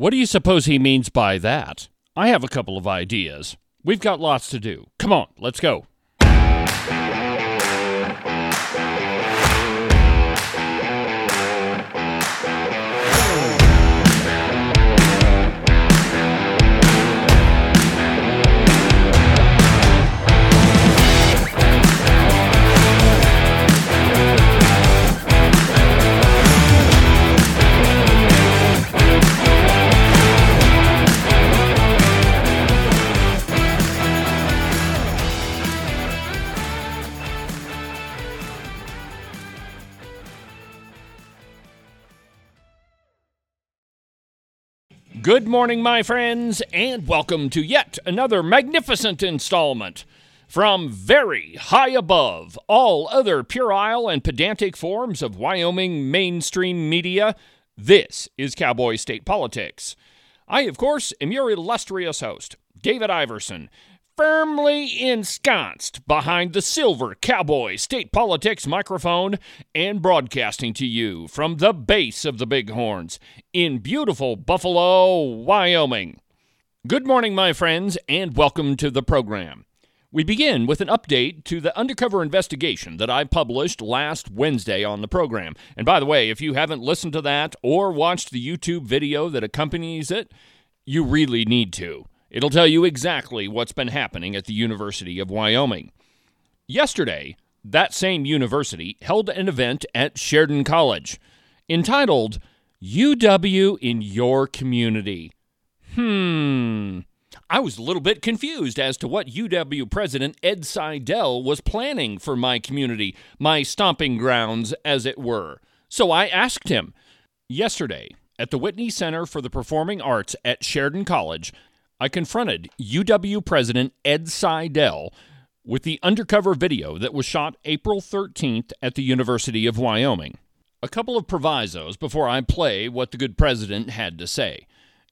What do you suppose he means by that? I have a couple of ideas. We've got lots to do. Come on, let's go. Good morning, my friends, and welcome to yet another magnificent installment from very high above all other puerile and pedantic forms of Wyoming mainstream media. This is Cowboy State Politics. I, of course, am your illustrious host, David Iverson, firmly ensconced behind the silver cowboy state politics microphone and broadcasting to you from the base of the Bighorns in beautiful Buffalo, Wyoming. Good morning, my friends, and welcome to the program. We begin with an update to the undercover investigation that I published last Wednesday on the program. And by the way, if you haven't listened to that or watched the YouTube video that accompanies it, you really need to. It'll tell you exactly what's been happening at the University of Wyoming. Yesterday, that same university held an event at Sheridan College entitled UW in Your Community. Hmm. I was a little bit confused as to what UW President Ed Seidel was planning for my community, my stomping grounds, as it were. So I asked him. Yesterday, at the Whitney Center for the Performing Arts at Sheridan College, I confronted UW President Ed Seidel with the undercover video that was shot April 13th at the University of Wyoming. A couple of provisos before I play what the good president had to say.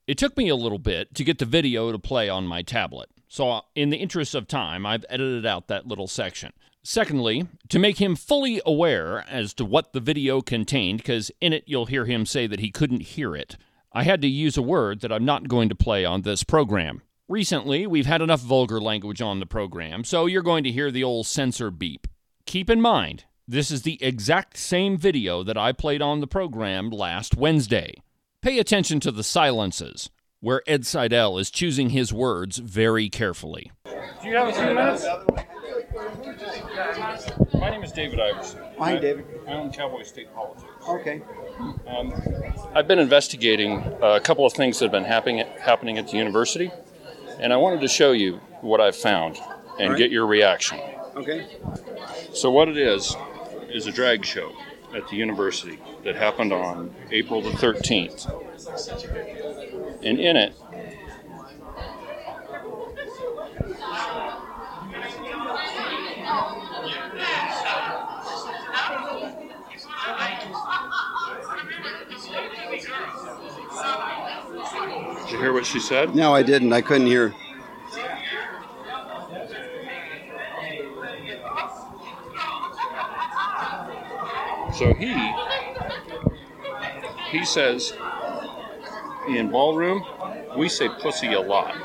It took me a little bit to get the video to play on my tablet, so uh, in the interest of time, I've edited out that little section. Secondly, to make him fully aware as to what the video contained, because in it you'll hear him say that he couldn't hear it. I had to use a word that I'm not going to play on this program. Recently, we've had enough vulgar language on the program, so you're going to hear the old censor beep. Keep in mind, this is the exact same video that I played on the program last Wednesday. Pay attention to the silences, where Ed Seidel is choosing his words very carefully. Do you have a few minutes? My name is David Iverson. Hi, David. I own Cowboy State Politics. Okay. Um, I've been investigating a couple of things that have been happening happening at the university, and I wanted to show you what I've found and Right. get your reaction. Okay. So, what it is is a drag show at the university that happened on April the 13th, and in it. Did you hear what she said? No, I didn't. I couldn't hear. So he he says in ballroom we say pussy a lot.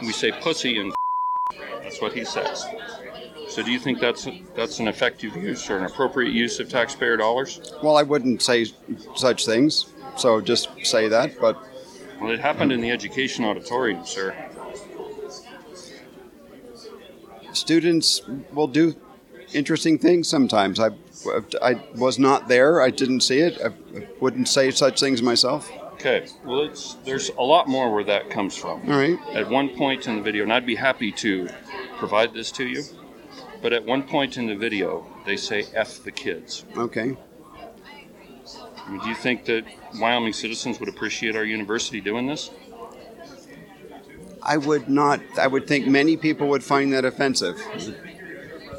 We say pussy and that's what he says. So do you think that's that's an effective use or an appropriate use of taxpayer dollars? Well, I wouldn't say such things, so just say that. But Well, it happened in the education auditorium, sir. students will do interesting things sometimes. I, I was not there. I didn't see it. I, wouldn't say such things myself. Okay. Well, it's there's a lot more where that comes from. All right. At one point in the video, and I'd be happy to provide this to you, but at one point in the video, they say F the kids. Okay. I mean, do you think that Wyoming citizens would appreciate our university doing this? I would not. I would think many people would find that offensive.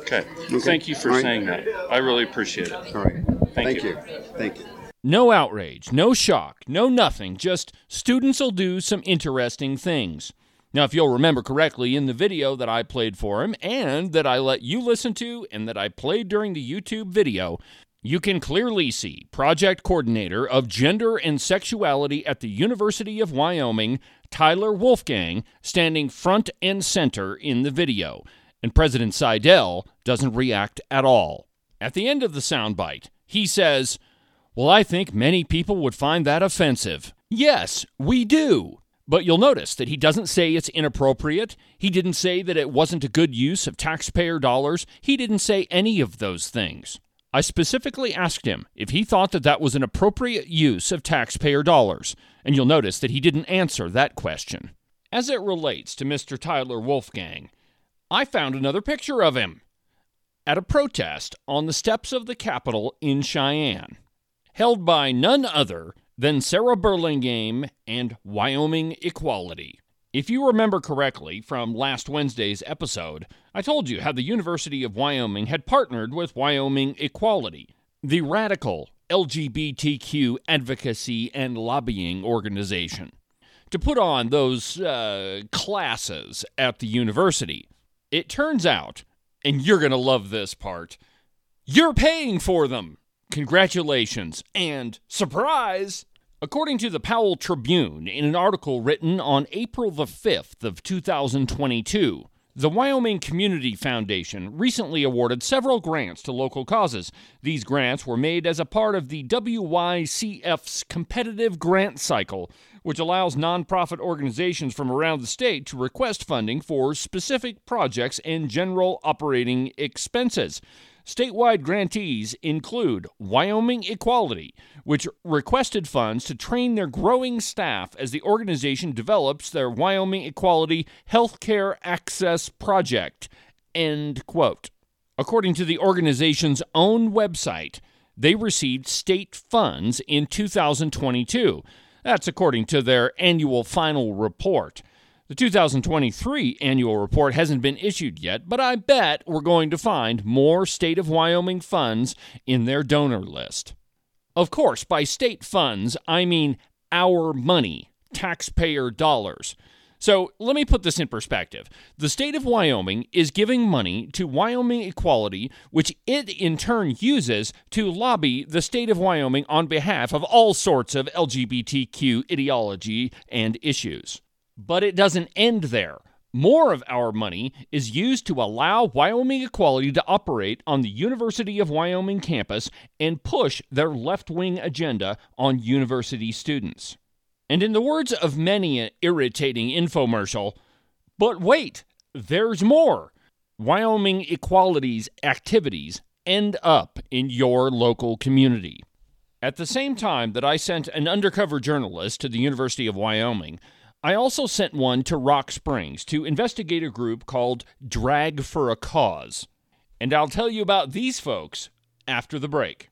Okay. Thank you for All right. saying that. I really appreciate it. All right. Thank Thank you. you. Thank you. No outrage, no shock, no nothing, just students will do some interesting things. Now, if you'll remember correctly, in the video that I played for him and that I let you listen to and that I played during the YouTube video, you can clearly see project coordinator of gender and sexuality at the University of Wyoming, Tyler Wolfgang, standing front and center in the video, and President Seidel doesn't react at all. At the end of the soundbite, he says, Well, I think many people would find that offensive. Yes, we do. But you'll notice that he doesn't say it's inappropriate. He didn't say that it wasn't a good use of taxpayer dollars. He didn't say any of those things. I specifically asked him if he thought that that was an appropriate use of taxpayer dollars, and you'll notice that he didn't answer that question. As it relates to Mr. Tyler Wolfgang, I found another picture of him at a protest on the steps of the Capitol in Cheyenne, held by none other than Sarah Burlingame and Wyoming Equality. If you remember correctly from last Wednesday's episode, I told you how the University of Wyoming had partnered with Wyoming Equality, the radical LGBTQ advocacy and lobbying organization, to put on those uh, classes at the university. It turns out, and you're going to love this part, you're paying for them. Congratulations and surprise! According to the Powell Tribune, in an article written on April the 5th of 2022, the Wyoming Community Foundation recently awarded several grants to local causes. These grants were made as a part of the WYCF's competitive grant cycle, which allows nonprofit organizations from around the state to request funding for specific projects and general operating expenses. Statewide grantees include Wyoming Equality, which requested funds to train their growing staff as the organization develops their Wyoming Equality Healthcare Access Project. End quote. According to the organization's own website, they received state funds in 2022. That's according to their annual final report. The 2023 annual report hasn't been issued yet, but I bet we're going to find more State of Wyoming funds in their donor list. Of course, by state funds, I mean our money, taxpayer dollars. So let me put this in perspective. The state of Wyoming is giving money to Wyoming Equality, which it in turn uses to lobby the state of Wyoming on behalf of all sorts of LGBTQ ideology and issues. But it doesn't end there. More of our money is used to allow Wyoming Equality to operate on the University of Wyoming campus and push their left wing agenda on university students. And in the words of many an irritating infomercial, but wait, there's more. Wyoming Equality's activities end up in your local community. At the same time that I sent an undercover journalist to the University of Wyoming, I also sent one to Rock Springs to investigate a group called Drag for a Cause. And I'll tell you about these folks after the break.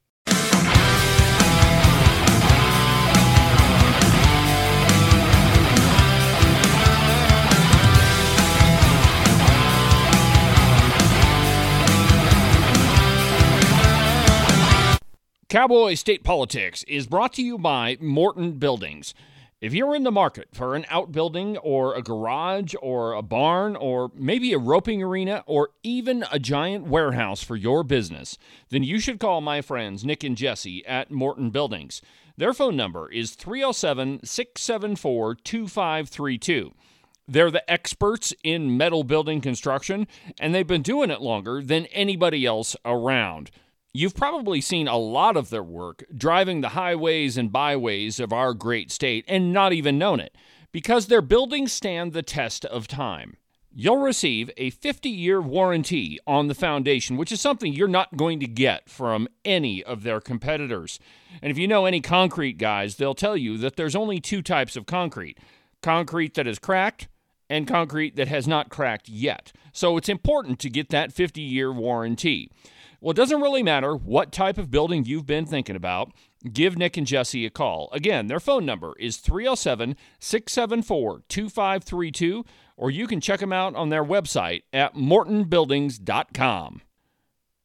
Cowboy State Politics is brought to you by Morton Buildings. If you're in the market for an outbuilding or a garage or a barn or maybe a roping arena or even a giant warehouse for your business, then you should call my friends Nick and Jesse at Morton Buildings. Their phone number is 307 674 2532. They're the experts in metal building construction, and they've been doing it longer than anybody else around. You've probably seen a lot of their work driving the highways and byways of our great state and not even known it, because their buildings stand the test of time. You'll receive a 50 year warranty on the foundation, which is something you're not going to get from any of their competitors. And if you know any concrete guys, they'll tell you that there's only two types of concrete concrete that is cracked and concrete that has not cracked yet. So it's important to get that 50 year warranty. Well, it doesn't really matter what type of building you've been thinking about. Give Nick and Jesse a call. Again, their phone number is 307 674 2532, or you can check them out on their website at mortonbuildings.com.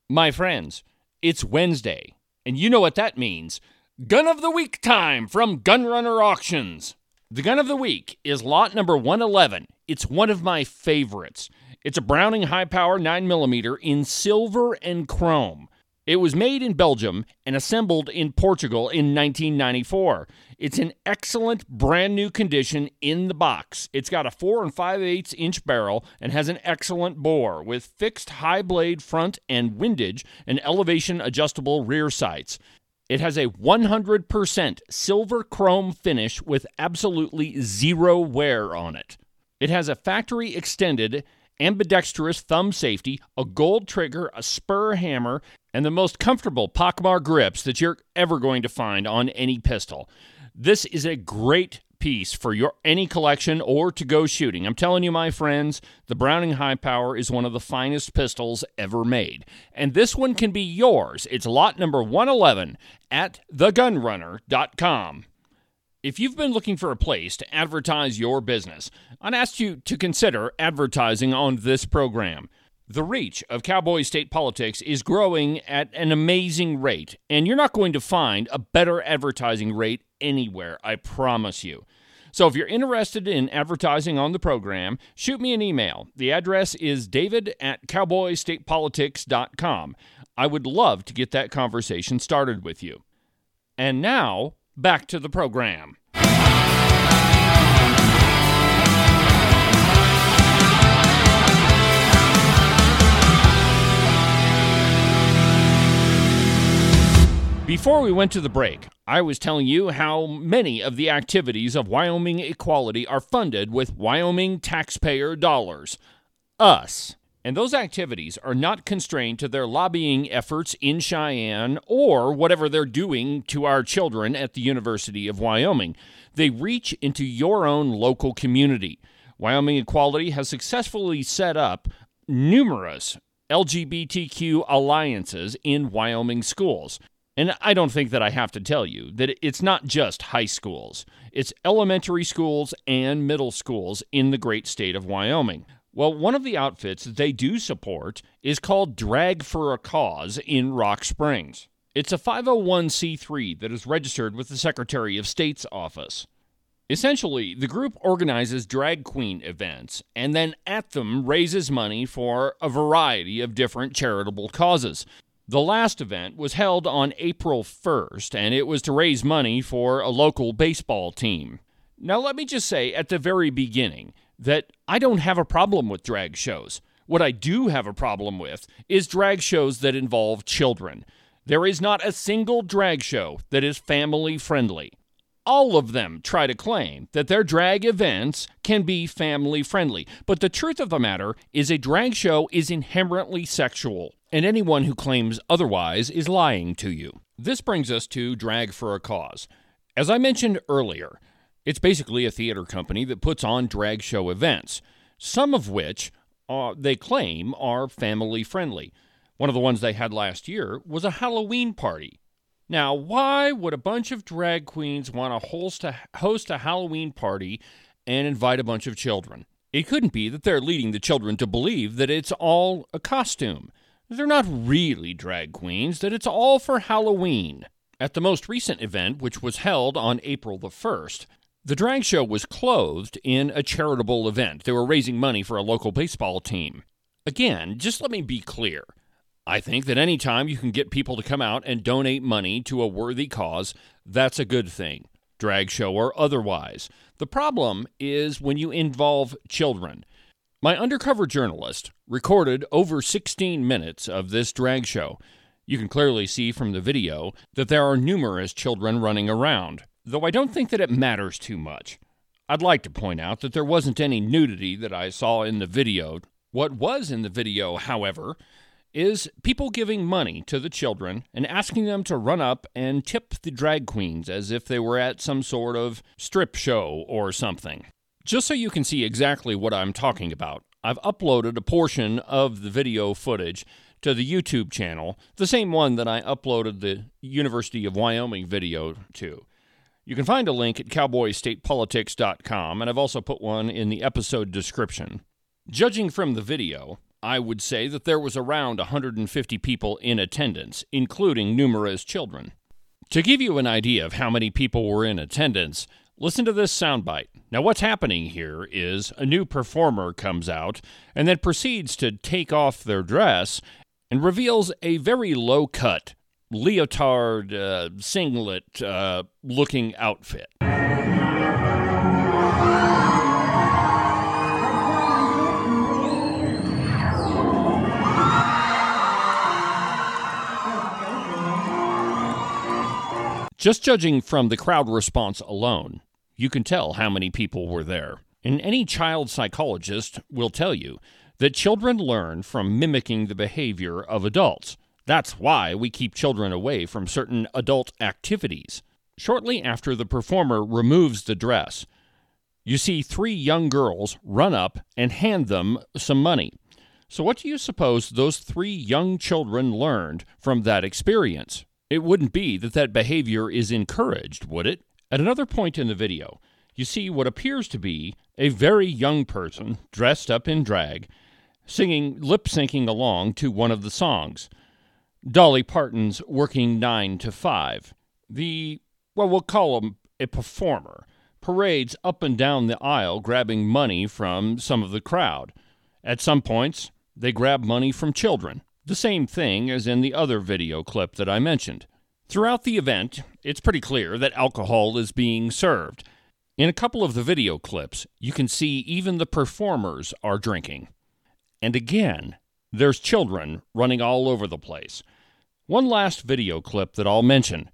My friends, it's Wednesday, and you know what that means. Gun of the Week time from Gunrunner Auctions. The gun of the week is lot number 111. It's one of my favorites. It's a Browning high power 9mm in silver and chrome. It was made in Belgium and assembled in Portugal in 1994. It's in excellent brand new condition in the box. It's got a 4 and 5 8 inch barrel and has an excellent bore with fixed high blade front and windage and elevation adjustable rear sights. It has a 100% silver chrome finish with absolutely zero wear on it. It has a factory extended ambidextrous thumb safety, a gold trigger, a spur hammer, and the most comfortable Pachmayr grips that you're ever going to find on any pistol. This is a great piece for your any collection or to go shooting. I'm telling you my friends, the Browning High Power is one of the finest pistols ever made. And this one can be yours. It's lot number 111 at thegunrunner.com. If you've been looking for a place to advertise your business, I'd ask you to consider advertising on this program. The reach of Cowboy State Politics is growing at an amazing rate, and you're not going to find a better advertising rate anywhere, I promise you. So if you're interested in advertising on the program, shoot me an email. The address is david at cowboystatepolitics.com. I would love to get that conversation started with you. And now, back to the program. Before we went to the break, I was telling you how many of the activities of Wyoming Equality are funded with Wyoming taxpayer dollars. Us. And those activities are not constrained to their lobbying efforts in Cheyenne or whatever they're doing to our children at the University of Wyoming. They reach into your own local community. Wyoming Equality has successfully set up numerous LGBTQ alliances in Wyoming schools. And I don't think that I have to tell you that it's not just high schools, it's elementary schools and middle schools in the great state of Wyoming. Well, one of the outfits that they do support is called Drag for a Cause in Rock Springs. It's a 501c3 that is registered with the Secretary of State's office. Essentially, the group organizes drag queen events and then at them raises money for a variety of different charitable causes. The last event was held on April 1st, and it was to raise money for a local baseball team. Now, let me just say at the very beginning that I don't have a problem with drag shows. What I do have a problem with is drag shows that involve children. There is not a single drag show that is family friendly. All of them try to claim that their drag events can be family friendly, but the truth of the matter is a drag show is inherently sexual, and anyone who claims otherwise is lying to you. This brings us to Drag for a Cause. As I mentioned earlier, it's basically a theater company that puts on drag show events, some of which uh, they claim are family friendly. One of the ones they had last year was a Halloween party. Now, why would a bunch of drag queens want to host a, host a Halloween party and invite a bunch of children? It couldn't be that they're leading the children to believe that it's all a costume. They're not really drag queens, that it's all for Halloween. At the most recent event, which was held on April the 1st, the drag show was clothed in a charitable event. They were raising money for a local baseball team. Again, just let me be clear. I think that any time you can get people to come out and donate money to a worthy cause, that's a good thing, drag show or otherwise. The problem is when you involve children. My undercover journalist recorded over 16 minutes of this drag show. You can clearly see from the video that there are numerous children running around though I don't think that it matters too much. I'd like to point out that there wasn't any nudity that I saw in the video. What was in the video, however, is people giving money to the children and asking them to run up and tip the drag queens as if they were at some sort of strip show or something. Just so you can see exactly what I'm talking about, I've uploaded a portion of the video footage to the YouTube channel, the same one that I uploaded the University of Wyoming video to. You can find a link at cowboystatepolitics.com, and I've also put one in the episode description. Judging from the video, I would say that there was around 150 people in attendance, including numerous children. To give you an idea of how many people were in attendance, listen to this soundbite. Now, what's happening here is a new performer comes out and then proceeds to take off their dress and reveals a very low cut leotard uh, singlet uh, looking outfit. Just judging from the crowd response alone, you can tell how many people were there. And any child psychologist will tell you that children learn from mimicking the behavior of adults. That's why we keep children away from certain adult activities. Shortly after the performer removes the dress, you see three young girls run up and hand them some money. So, what do you suppose those three young children learned from that experience? It wouldn't be that that behavior is encouraged, would it? At another point in the video, you see what appears to be a very young person dressed up in drag singing lip syncing along to one of the songs. Dolly Parton's Working Nine to Five. The, well, we'll call him a performer, parades up and down the aisle grabbing money from some of the crowd. At some points, they grab money from children, the same thing as in the other video clip that I mentioned. Throughout the event, it's pretty clear that alcohol is being served. In a couple of the video clips, you can see even the performers are drinking. And again, there's children running all over the place. One last video clip that I'll mention.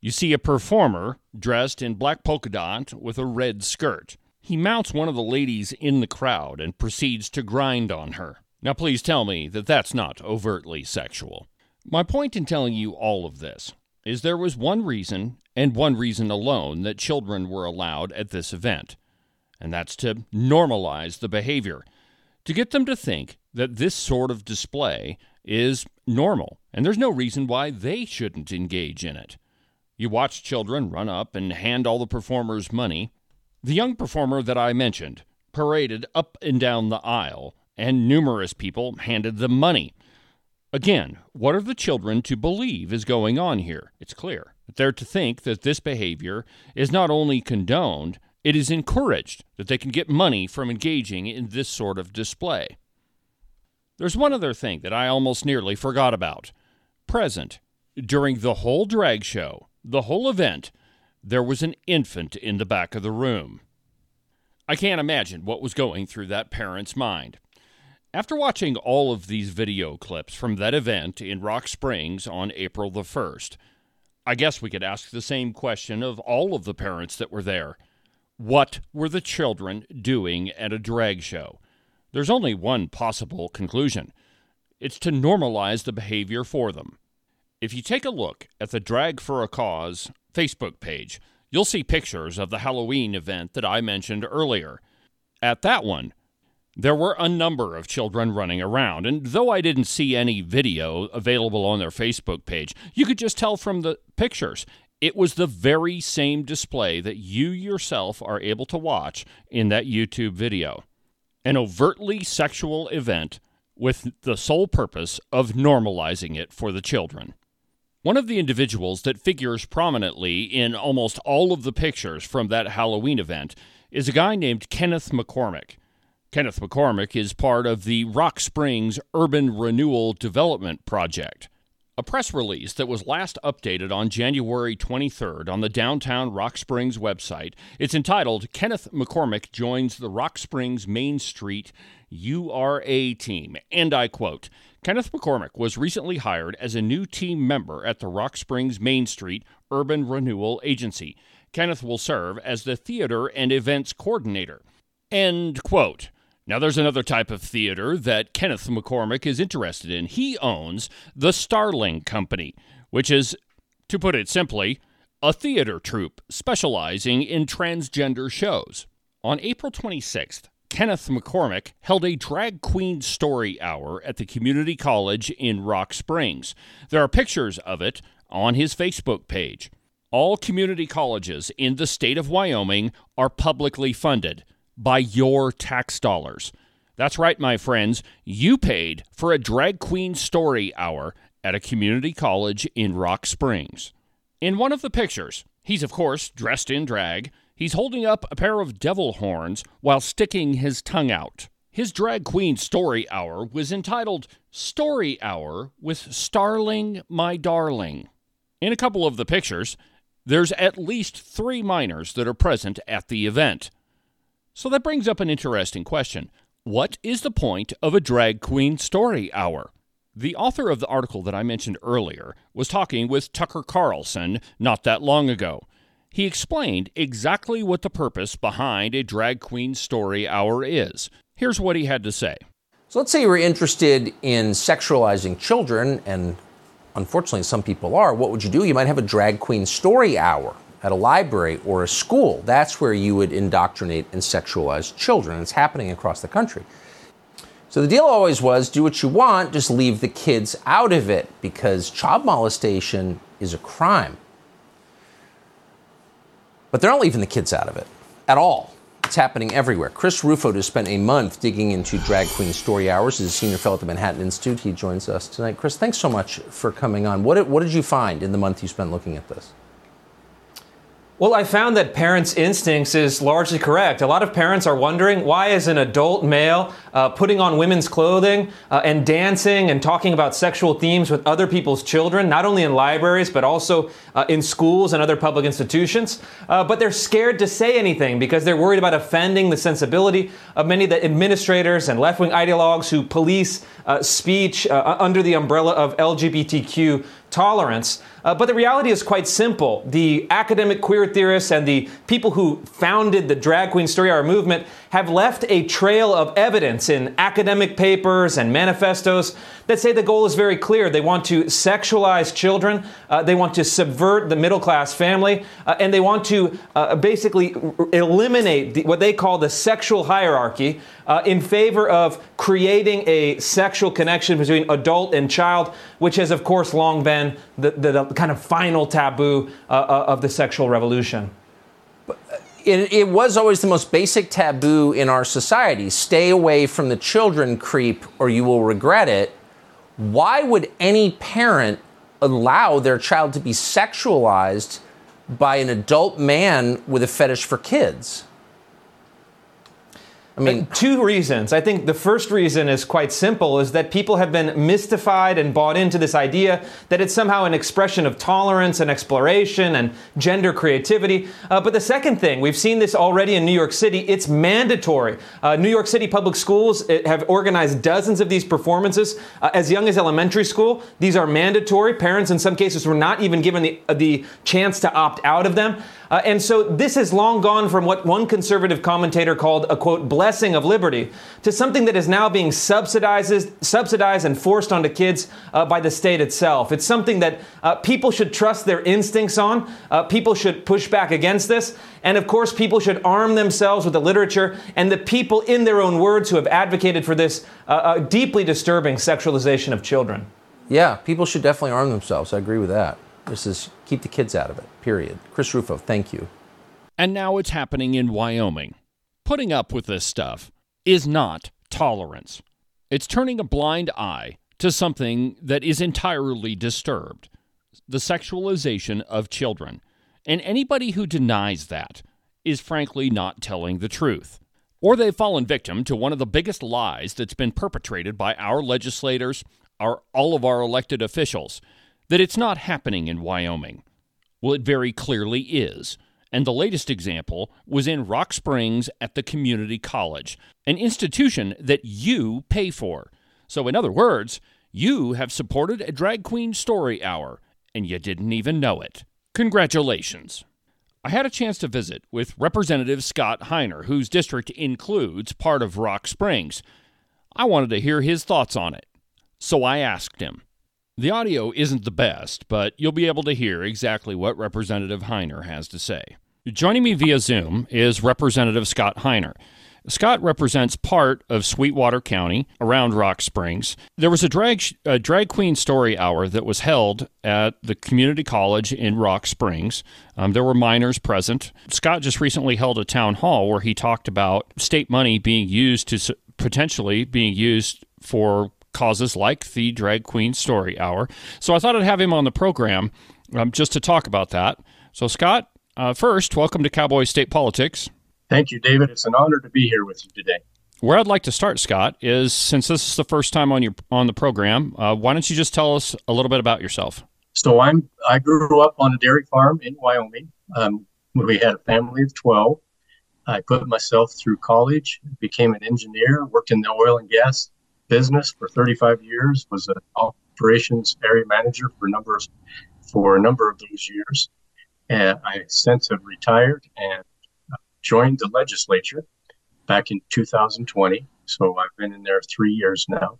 You see a performer dressed in black polka dot with a red skirt. He mounts one of the ladies in the crowd and proceeds to grind on her. Now, please tell me that that's not overtly sexual. My point in telling you all of this is there was one reason, and one reason alone, that children were allowed at this event, and that's to normalize the behavior to get them to think that this sort of display is normal, and there's no reason why they shouldn't engage in it. You watch children run up and hand all the performers money. The young performer that I mentioned paraded up and down the aisle, and numerous people handed them money. Again, what are the children to believe is going on here? It's clear. They're to think that this behavior is not only condoned, it is encouraged that they can get money from engaging in this sort of display. There's one other thing that I almost nearly forgot about. Present during the whole drag show, the whole event, there was an infant in the back of the room. I can't imagine what was going through that parent's mind. After watching all of these video clips from that event in Rock Springs on April the 1st, I guess we could ask the same question of all of the parents that were there. What were the children doing at a drag show? There's only one possible conclusion it's to normalize the behavior for them. If you take a look at the Drag for a Cause Facebook page, you'll see pictures of the Halloween event that I mentioned earlier. At that one, there were a number of children running around, and though I didn't see any video available on their Facebook page, you could just tell from the pictures it was the very same display that you yourself are able to watch in that YouTube video. An overtly sexual event with the sole purpose of normalizing it for the children. One of the individuals that figures prominently in almost all of the pictures from that Halloween event is a guy named Kenneth McCormick. Kenneth McCormick is part of the Rock Springs Urban Renewal Development Project. A press release that was last updated on January 23rd on the downtown Rock Springs website. It's entitled Kenneth McCormick Joins the Rock Springs Main Street URA Team. And I quote Kenneth McCormick was recently hired as a new team member at the Rock Springs Main Street Urban Renewal Agency. Kenneth will serve as the theater and events coordinator. End quote. Now, there's another type of theater that Kenneth McCormick is interested in. He owns the Starling Company, which is, to put it simply, a theater troupe specializing in transgender shows. On April 26th, Kenneth McCormick held a drag queen story hour at the community college in Rock Springs. There are pictures of it on his Facebook page. All community colleges in the state of Wyoming are publicly funded by your tax dollars. That's right, my friends. You paid for a drag queen story hour at a community college in Rock Springs. In one of the pictures, he's of course dressed in drag. He's holding up a pair of devil horns while sticking his tongue out. His drag queen story hour was entitled Story Hour with Starling My Darling. In a couple of the pictures, there's at least three minors that are present at the event. So that brings up an interesting question. What is the point of a drag queen story hour? The author of the article that I mentioned earlier was talking with Tucker Carlson not that long ago. He explained exactly what the purpose behind a drag queen story hour is. Here's what he had to say. So let's say you were interested in sexualizing children, and unfortunately some people are. What would you do? You might have a drag queen story hour at a library or a school. That's where you would indoctrinate and sexualize children. It's happening across the country. So the deal always was do what you want, just leave the kids out of it because child molestation is a crime. But they're not leaving the kids out of it at all. It's happening everywhere. Chris Rufo has spent a month digging into drag queen story hours. He's a senior fellow at the Manhattan Institute. He joins us tonight. Chris, thanks so much for coming on. What did, what did you find in the month you spent looking at this? Well, I found that parents' instincts is largely correct. A lot of parents are wondering why is an adult male uh, putting on women's clothing uh, and dancing and talking about sexual themes with other people's children, not only in libraries but also uh, in schools and other public institutions. Uh, but they're scared to say anything because they're worried about offending the sensibility of many of the administrators and left-wing ideologues who police uh, speech uh, under the umbrella of LGBTQ tolerance. Uh, but the reality is quite simple. The academic queer theorists and the people who founded the drag queen story hour movement have left a trail of evidence in academic papers and manifestos that say the goal is very clear. They want to sexualize children, uh, they want to subvert the middle class family, uh, and they want to uh, basically eliminate the, what they call the sexual hierarchy uh, in favor of creating a sexual connection between adult and child, which has, of course, long been the, the, the kind of final taboo uh, uh, of the sexual revolution. It, it, was always the most basic taboo in our society. Stay away from the children creep or you will regret it. Why would any parent allow their child to be sexualized by an adult man with a fetish for kids? I mean, two reasons. I think the first reason is quite simple is that people have been mystified and bought into this idea that it's somehow an expression of tolerance and exploration and gender creativity. Uh, but the second thing, we've seen this already in New York City, it's mandatory. Uh, New York City public schools have organized dozens of these performances uh, as young as elementary school. These are mandatory. Parents, in some cases, were not even given the, the chance to opt out of them. Uh, and so this has long gone from what one conservative commentator called a quote blessing of liberty to something that is now being subsidized, subsidized and forced onto kids uh, by the state itself. It's something that uh, people should trust their instincts on. Uh, people should push back against this. And of course, people should arm themselves with the literature and the people, in their own words, who have advocated for this uh, uh, deeply disturbing sexualization of children. Yeah, people should definitely arm themselves. I agree with that. This is keep the kids out of it, period. Chris Rufo, thank you. And now it's happening in Wyoming. Putting up with this stuff is not tolerance. It's turning a blind eye to something that is entirely disturbed the sexualization of children. And anybody who denies that is frankly not telling the truth. Or they've fallen victim to one of the biggest lies that's been perpetrated by our legislators, our all of our elected officials, that it's not happening in Wyoming. Well, it very clearly is. And the latest example was in Rock Springs at the community college, an institution that you pay for. So, in other words, you have supported a drag queen story hour, and you didn't even know it. Congratulations. I had a chance to visit with Representative Scott Heiner, whose district includes part of Rock Springs. I wanted to hear his thoughts on it. So I asked him. The audio isn't the best, but you'll be able to hear exactly what Representative Heiner has to say. Joining me via Zoom is Representative Scott Heiner. Scott represents part of Sweetwater County around Rock Springs. There was a drag, a drag queen story hour that was held at the community college in Rock Springs. Um, there were minors present. Scott just recently held a town hall where he talked about state money being used to potentially being used for causes like the Drag Queen Story Hour. So I thought I'd have him on the program um, just to talk about that. So, Scott, uh, first, welcome to Cowboy State Politics. Thank you, David. It's an honor to be here with you today. where I'd like to start, Scott, is since this is the first time on your on the program, uh, why don't you just tell us a little bit about yourself? So I'm I grew up on a dairy farm in Wyoming. Um, we had a family of twelve. I put myself through college, became an engineer, worked in the oil and gas business for 35 years, was an operations area manager for a number of, for a number of those years. And I since have retired and uh, joined the legislature back in 2020. So I've been in there three years now.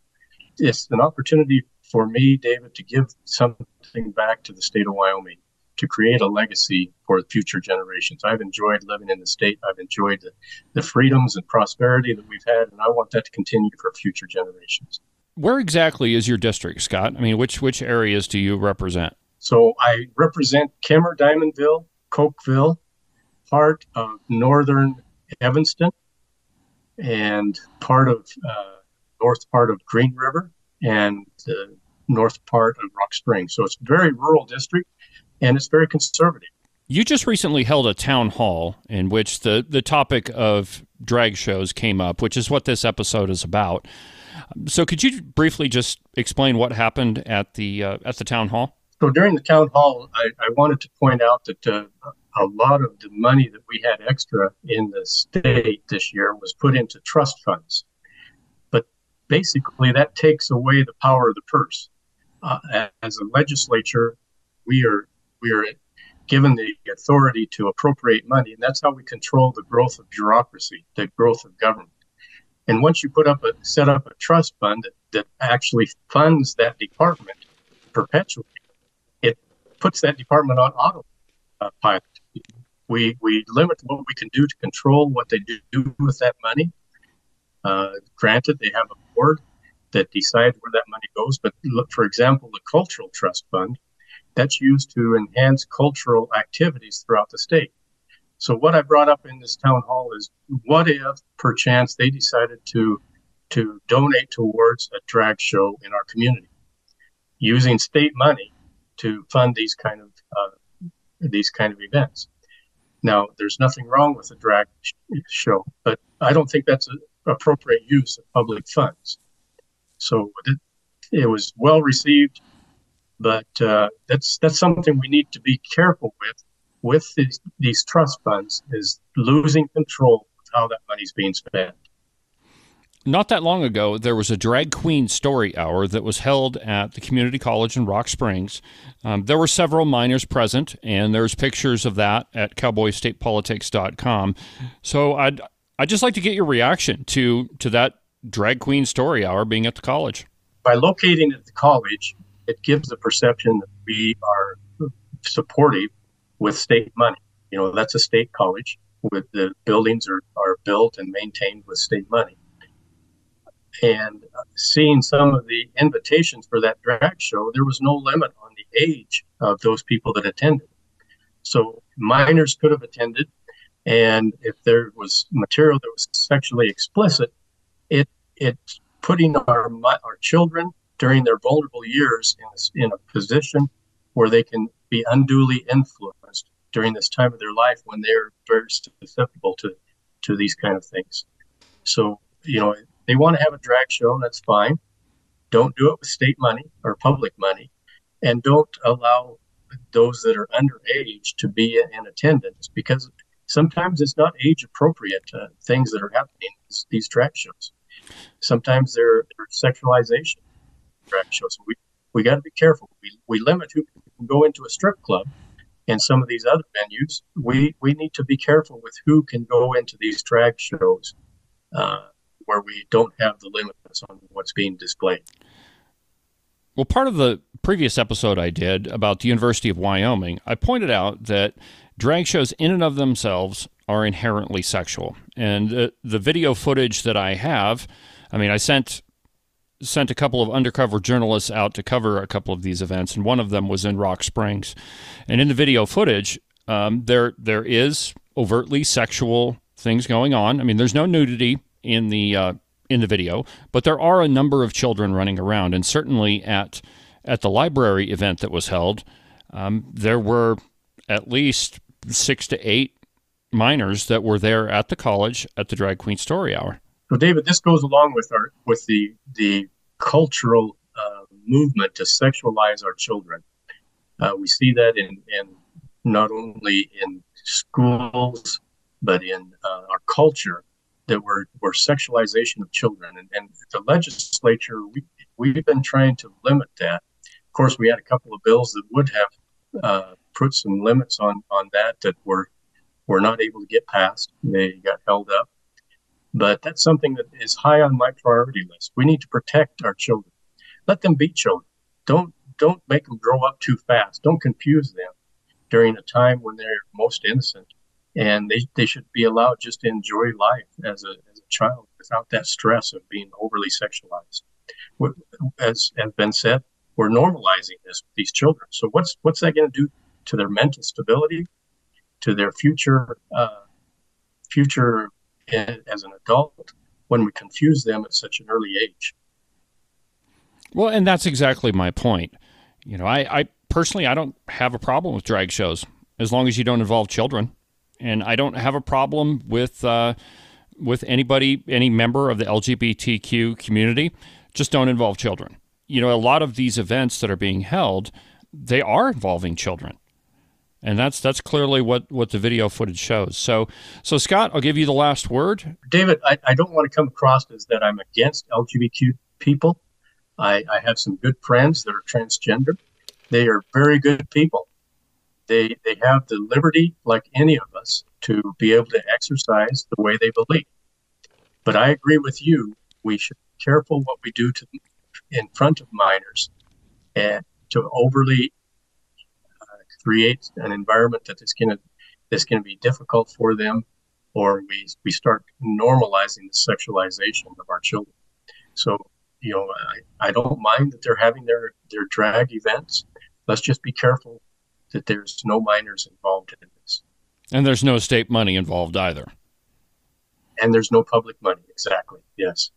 It's an opportunity for me, David, to give something back to the state of Wyoming, to create a legacy for future generations. I've enjoyed living in the state. I've enjoyed the, the freedoms and prosperity that we've had, and I want that to continue for future generations. Where exactly is your district, Scott? I mean, which which areas do you represent? So I represent Kemmerer, Diamondville, Cokeville, part of northern Evanston, and part of uh, north part of Green River and the north part of Rock Springs. So it's a very rural district and it's very conservative. You just recently held a town hall in which the, the topic of drag shows came up, which is what this episode is about. So, could you briefly just explain what happened at the uh, at the town hall? So, during the town hall, I, I wanted to point out that uh, a lot of the money that we had extra in the state this year was put into trust funds. But basically, that takes away the power of the purse. Uh, as a legislature, we are we are given the authority to appropriate money, and that's how we control the growth of bureaucracy, the growth of government. And once you put up a set up a trust fund that, that actually funds that department perpetually, it puts that department on autopilot. We we limit what we can do to control what they do with that money. Uh, granted, they have a board that decides where that money goes, but look, for example, the cultural trust fund that's used to enhance cultural activities throughout the state. So what I brought up in this town hall is what if perchance they decided to to donate towards a drag show in our community using state money to fund these kind of uh, these kind of events. Now, there's nothing wrong with a drag show, but I don't think that's an appropriate use of public funds. So it, it was well received, but uh, that's that's something we need to be careful with with these, these trust funds is losing control of how that money's being spent. Not that long ago, there was a drag queen story hour that was held at the community college in Rock Springs. Um, there were several minors present, and there's pictures of that at cowboystatepolitics.com. So I'd I'd just like to get your reaction to to that drag queen story hour being at the college. By locating at the college, it gives the perception that we are supportive with state money. You know, that's a state college with the buildings are, are built and maintained with state money. And seeing some of the invitations for that drag show, there was no limit on the age of those people that attended. So minors could have attended. And if there was material that was sexually explicit, it it's putting our our children during their vulnerable years in a, in a position where they can be unduly influenced during this time of their life when they're very susceptible to to these kind of things. So you know they want to have a drag show, that's fine. Don't do it with state money or public money, and don't allow those that are underage to be in attendance because sometimes it's not age appropriate uh, things that are happening these, these drag shows. Sometimes they're, they're sexualization drag shows. we we got to be careful. We, we limit who can go into a strip club and some of these other venues. We we need to be careful with who can go into these drag shows uh, where we don't have the limits on what's being displayed. Well, part of the previous episode I did about the University of Wyoming, I pointed out that drag shows in and of themselves are inherently sexual. And the video footage that I have, I mean, I sent sent a couple of undercover journalists out to cover a couple of these events, and one of them was in Rock Springs. And in the video footage, um, there there is overtly sexual things going on. I mean, there's no nudity in the uh, in the video, but there are a number of children running around, and certainly at at the library event that was held, um, there were at least six to eight minors that were there at the college at the drag queen story hour. So, David, this goes along with our with the the cultural uh, movement to sexualize our children. Uh, we see that in, in not only in schools but in uh, our culture that we're, we're sexualization of children. And, and the legislature, we, we've been trying to limit that. Of course, we had a couple of bills that would have uh, put some limits on, on that that were, were not able to get passed. They got held up. But that's something that is high on my priority list. We need to protect our children. Let them be children. Don't don't make them grow up too fast. Don't confuse them during a time when they're most innocent. And they, they should be allowed just to enjoy life as a, as a child without that stress of being overly sexualized. As has been said, we're normalizing this with these children. So what's what's that going to do to their mental stability, to their future uh, future as an adult when we confuse them at such an early age? Well, and that's exactly my point. You know, I, I personally I don't have a problem with drag shows as long as you don't involve children, and I don't have a problem with uh, with anybody, any member of the LGBTQ community. Just don't involve children. You know, a lot of these events that are being held, they are involving children. And that's that's clearly what, what the video footage shows. So so Scott, I'll give you the last word. David, I, I don't want to come across as that I'm against LGBTQ people. I, I have some good friends that are transgender. They are very good people. They they have the liberty, like any of us, to be able to exercise the way they believe. But I agree with you. We should be careful what we do to in front of minors, and to overly create an environment that is going to that's going to be difficult for them, or we we start normalizing the sexualization of our children. So you know, I, I don't mind that they're having their, their drag events. Let's just be careful that there's no minors involved in this. And there's no state money involved either. And there's no public money, exactly. Yes.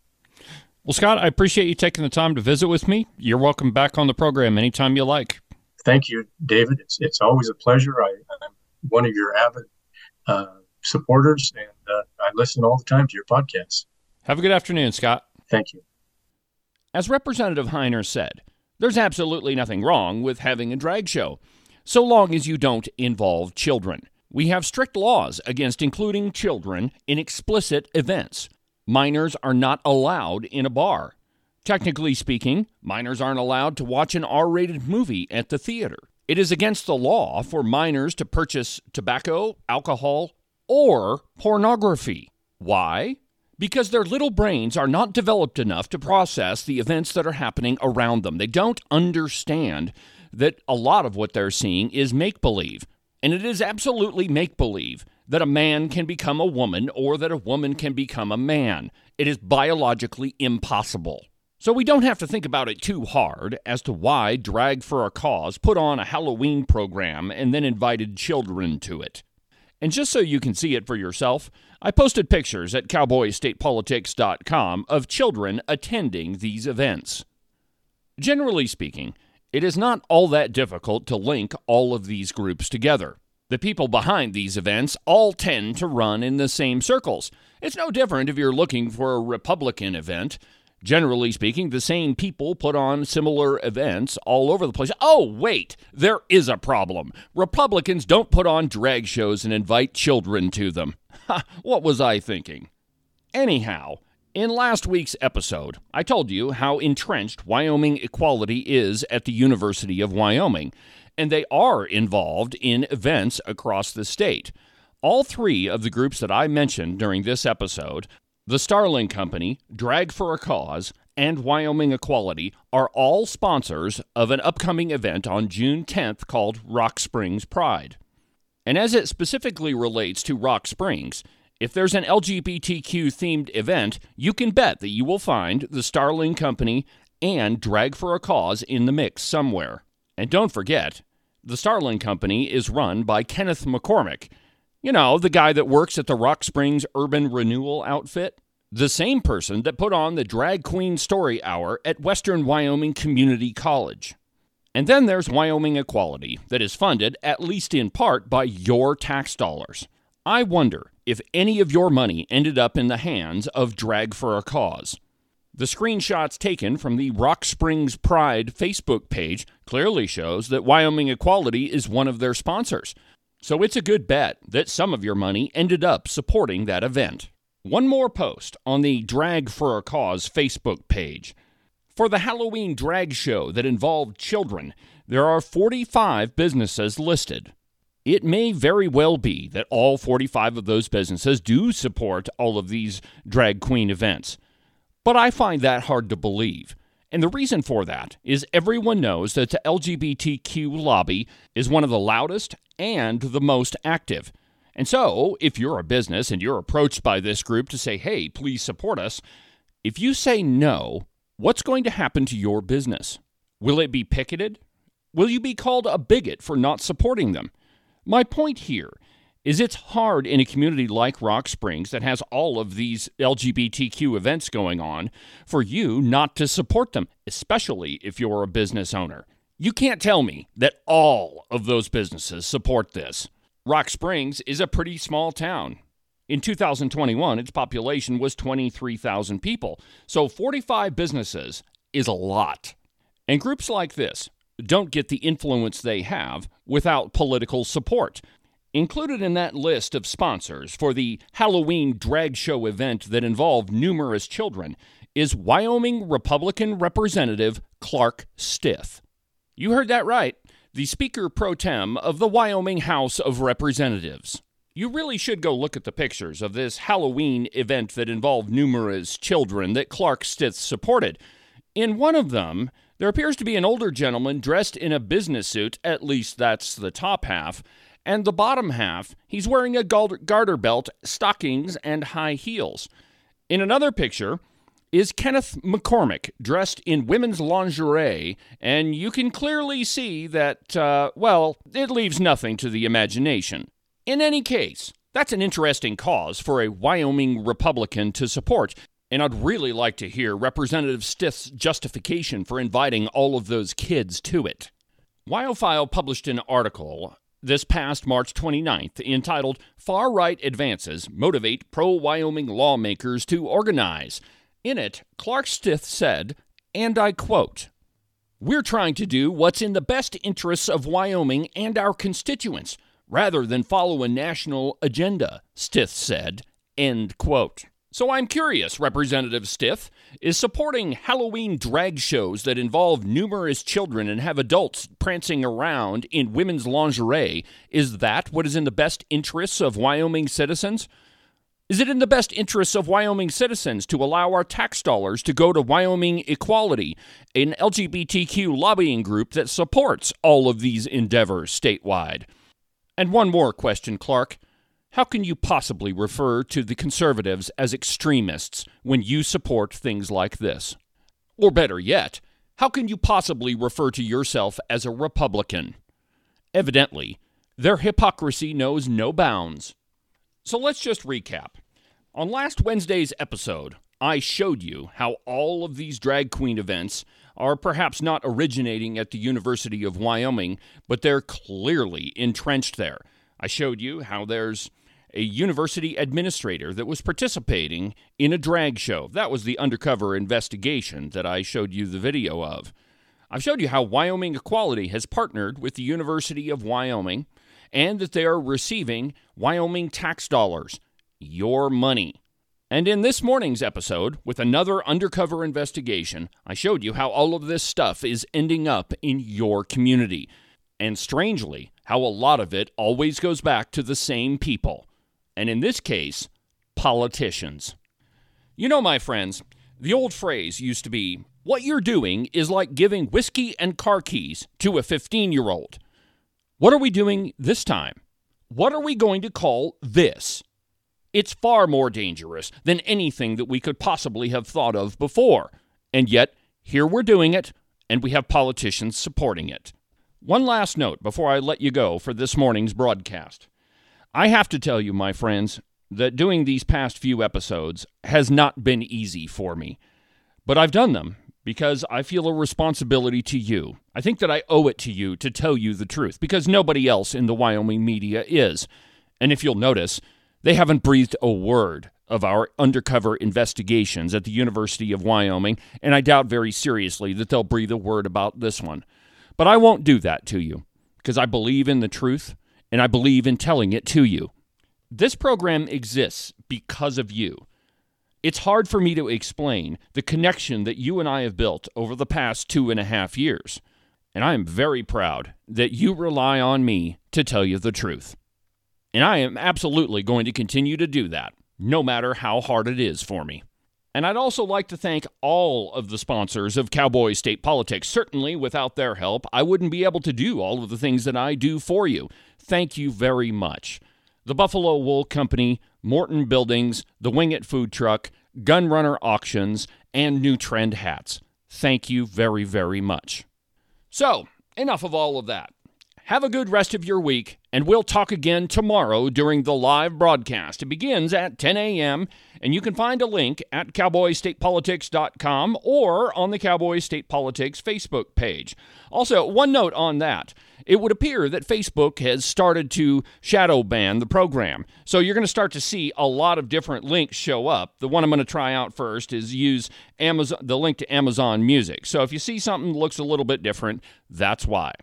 Well, Scott, I appreciate you taking the time to visit with me. You're welcome back on the program anytime you like. Thank you, David. It's, it's always a pleasure. I, am one of your avid uh, supporters, and uh, I listen all the time to your podcast. Have a good afternoon, Scott. Thank you. As Representative Heiner said, there's absolutely nothing wrong with having a drag show, so long as you don't involve children. We have strict laws against including children in explicit events. Minors are not allowed in a bar. Technically speaking, minors aren't allowed to watch an R rated movie at the theater. It is against the law for minors to purchase tobacco, alcohol, or pornography. Why? because their little brains are not developed enough to process the events that are happening around them. They don't understand that a lot of what they're seeing is make believe. And it is absolutely make believe that a man can become a woman or that a woman can become a man. It is biologically impossible. So we don't have to think about it too hard as to why Drag for a Cause put on a Halloween program and then invited children to it. And just so you can see it for yourself, I posted pictures at cowboystatepolitics.com of children attending these events. Generally speaking, it is not all that difficult to link all of these groups together. The people behind these events all tend to run in the same circles. It's no different if you're looking for a Republican event Generally speaking, the same people put on similar events all over the place. Oh, wait, there is a problem. Republicans don't put on drag shows and invite children to them. Ha, what was I thinking? Anyhow, in last week's episode, I told you how entrenched Wyoming equality is at the University of Wyoming, and they are involved in events across the state. All three of the groups that I mentioned during this episode the Starling Company, Drag for a Cause, and Wyoming Equality are all sponsors of an upcoming event on June 10th called Rock Springs Pride. And as it specifically relates to Rock Springs, if there's an LGBTQ themed event, you can bet that you will find the Starling Company and Drag for a Cause in the mix somewhere. And don't forget, the Starling Company is run by Kenneth McCormick, you know, the guy that works at the Rock Springs Urban Renewal outfit. The same person that put on the Drag Queen Story Hour at Western Wyoming Community College. And then there's Wyoming Equality, that is funded, at least in part, by your tax dollars. I wonder if any of your money ended up in the hands of Drag for a Cause. The screenshots taken from the Rock Springs Pride Facebook page clearly shows that Wyoming Equality is one of their sponsors. So it's a good bet that some of your money ended up supporting that event. One more post on the Drag for a Cause Facebook page. For the Halloween drag show that involved children, there are 45 businesses listed. It may very well be that all 45 of those businesses do support all of these drag queen events. But I find that hard to believe. And the reason for that is everyone knows that the LGBTQ lobby is one of the loudest and the most active. And so, if you're a business and you're approached by this group to say, hey, please support us, if you say no, what's going to happen to your business? Will it be picketed? Will you be called a bigot for not supporting them? My point here is it's hard in a community like Rock Springs that has all of these LGBTQ events going on for you not to support them, especially if you're a business owner. You can't tell me that all of those businesses support this. Rock Springs is a pretty small town. In 2021, its population was 23,000 people, so 45 businesses is a lot. And groups like this don't get the influence they have without political support. Included in that list of sponsors for the Halloween drag show event that involved numerous children is Wyoming Republican Representative Clark Stith. You heard that right, the Speaker pro tem of the Wyoming House of Representatives. You really should go look at the pictures of this Halloween event that involved numerous children that Clark Stith supported. In one of them, there appears to be an older gentleman dressed in a business suit, at least that's the top half, and the bottom half, he's wearing a garter belt, stockings, and high heels. In another picture is Kenneth McCormick dressed in women's lingerie, and you can clearly see that, uh, well, it leaves nothing to the imagination. In any case, that's an interesting cause for a Wyoming Republican to support, and I'd really like to hear Representative Stith's justification for inviting all of those kids to it. WyoFile published an article this past March 29th entitled Far Right Advances Motivate Pro Wyoming Lawmakers to Organize. In it, Clark Stith said, and I quote, We're trying to do what's in the best interests of Wyoming and our constituents, rather than follow a national agenda, Stith said, end quote. So I'm curious, Representative Stith, is supporting Halloween drag shows that involve numerous children and have adults prancing around in women's lingerie, is that what is in the best interests of Wyoming citizens? Is it in the best interests of Wyoming citizens to allow our tax dollars to go to Wyoming Equality, an LGBTQ lobbying group that supports all of these endeavors statewide? And one more question, Clark. How can you possibly refer to the conservatives as extremists when you support things like this? Or better yet, how can you possibly refer to yourself as a Republican? Evidently, their hypocrisy knows no bounds. So let's just recap. On last Wednesday's episode, I showed you how all of these drag queen events are perhaps not originating at the University of Wyoming, but they're clearly entrenched there. I showed you how there's a university administrator that was participating in a drag show. That was the undercover investigation that I showed you the video of. I've showed you how Wyoming Equality has partnered with the University of Wyoming and that they are receiving Wyoming tax dollars, your money. And in this morning's episode, with another undercover investigation, I showed you how all of this stuff is ending up in your community. And strangely, how a lot of it always goes back to the same people and in this case, politicians. You know, my friends, the old phrase used to be what you're doing is like giving whiskey and car keys to a 15 year old. What are we doing this time? What are we going to call this? It's far more dangerous than anything that we could possibly have thought of before. And yet, here we're doing it, and we have politicians supporting it. One last note before I let you go for this morning's broadcast. I have to tell you, my friends, that doing these past few episodes has not been easy for me. But I've done them because I feel a responsibility to you. I think that I owe it to you to tell you the truth because nobody else in the Wyoming media is. And if you'll notice, They haven't breathed a word of our undercover investigations at the University of Wyoming, and I doubt very seriously that they'll breathe a word about this one. But I won't do that to you because I believe in the truth and I believe in telling it to you. This program exists because of you. It's hard for me to explain the connection that you and I have built over the past two and a half years. And I am very proud that you rely on me to tell you the truth. And I am absolutely going to continue to do that, no matter how hard it is for me. And I'd also like to thank all of the sponsors of Cowboy State Politics. Certainly, without their help, I wouldn't be able to do all of the things that I do for you. Thank you very much. The Buffalo Wool Company, Morton Buildings, the Wing It Food Truck, Gunrunner Auctions, and New Trend Hats. Thank you very, very much. So, enough of all of that. Have a good rest of your week, and we'll talk again tomorrow during the live broadcast. It begins at 10 a.m., and you can find a link at cowboystatepolitics.com or on the Cowboy State Politics Facebook page. Also, one note on that. It would appear that Facebook has started to shadow ban the program. So you're going to start to see a lot of different links show up. The one I'm going to try out first is use Amazon the link to Amazon Music. So if you see something that looks a little bit different, that's why.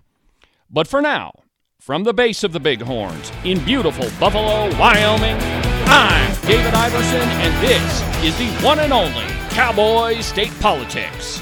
But for now, from the base of the Bighorns in beautiful Buffalo, Wyoming, I'm David Iverson, and this is the one and only Cowboy State Politics.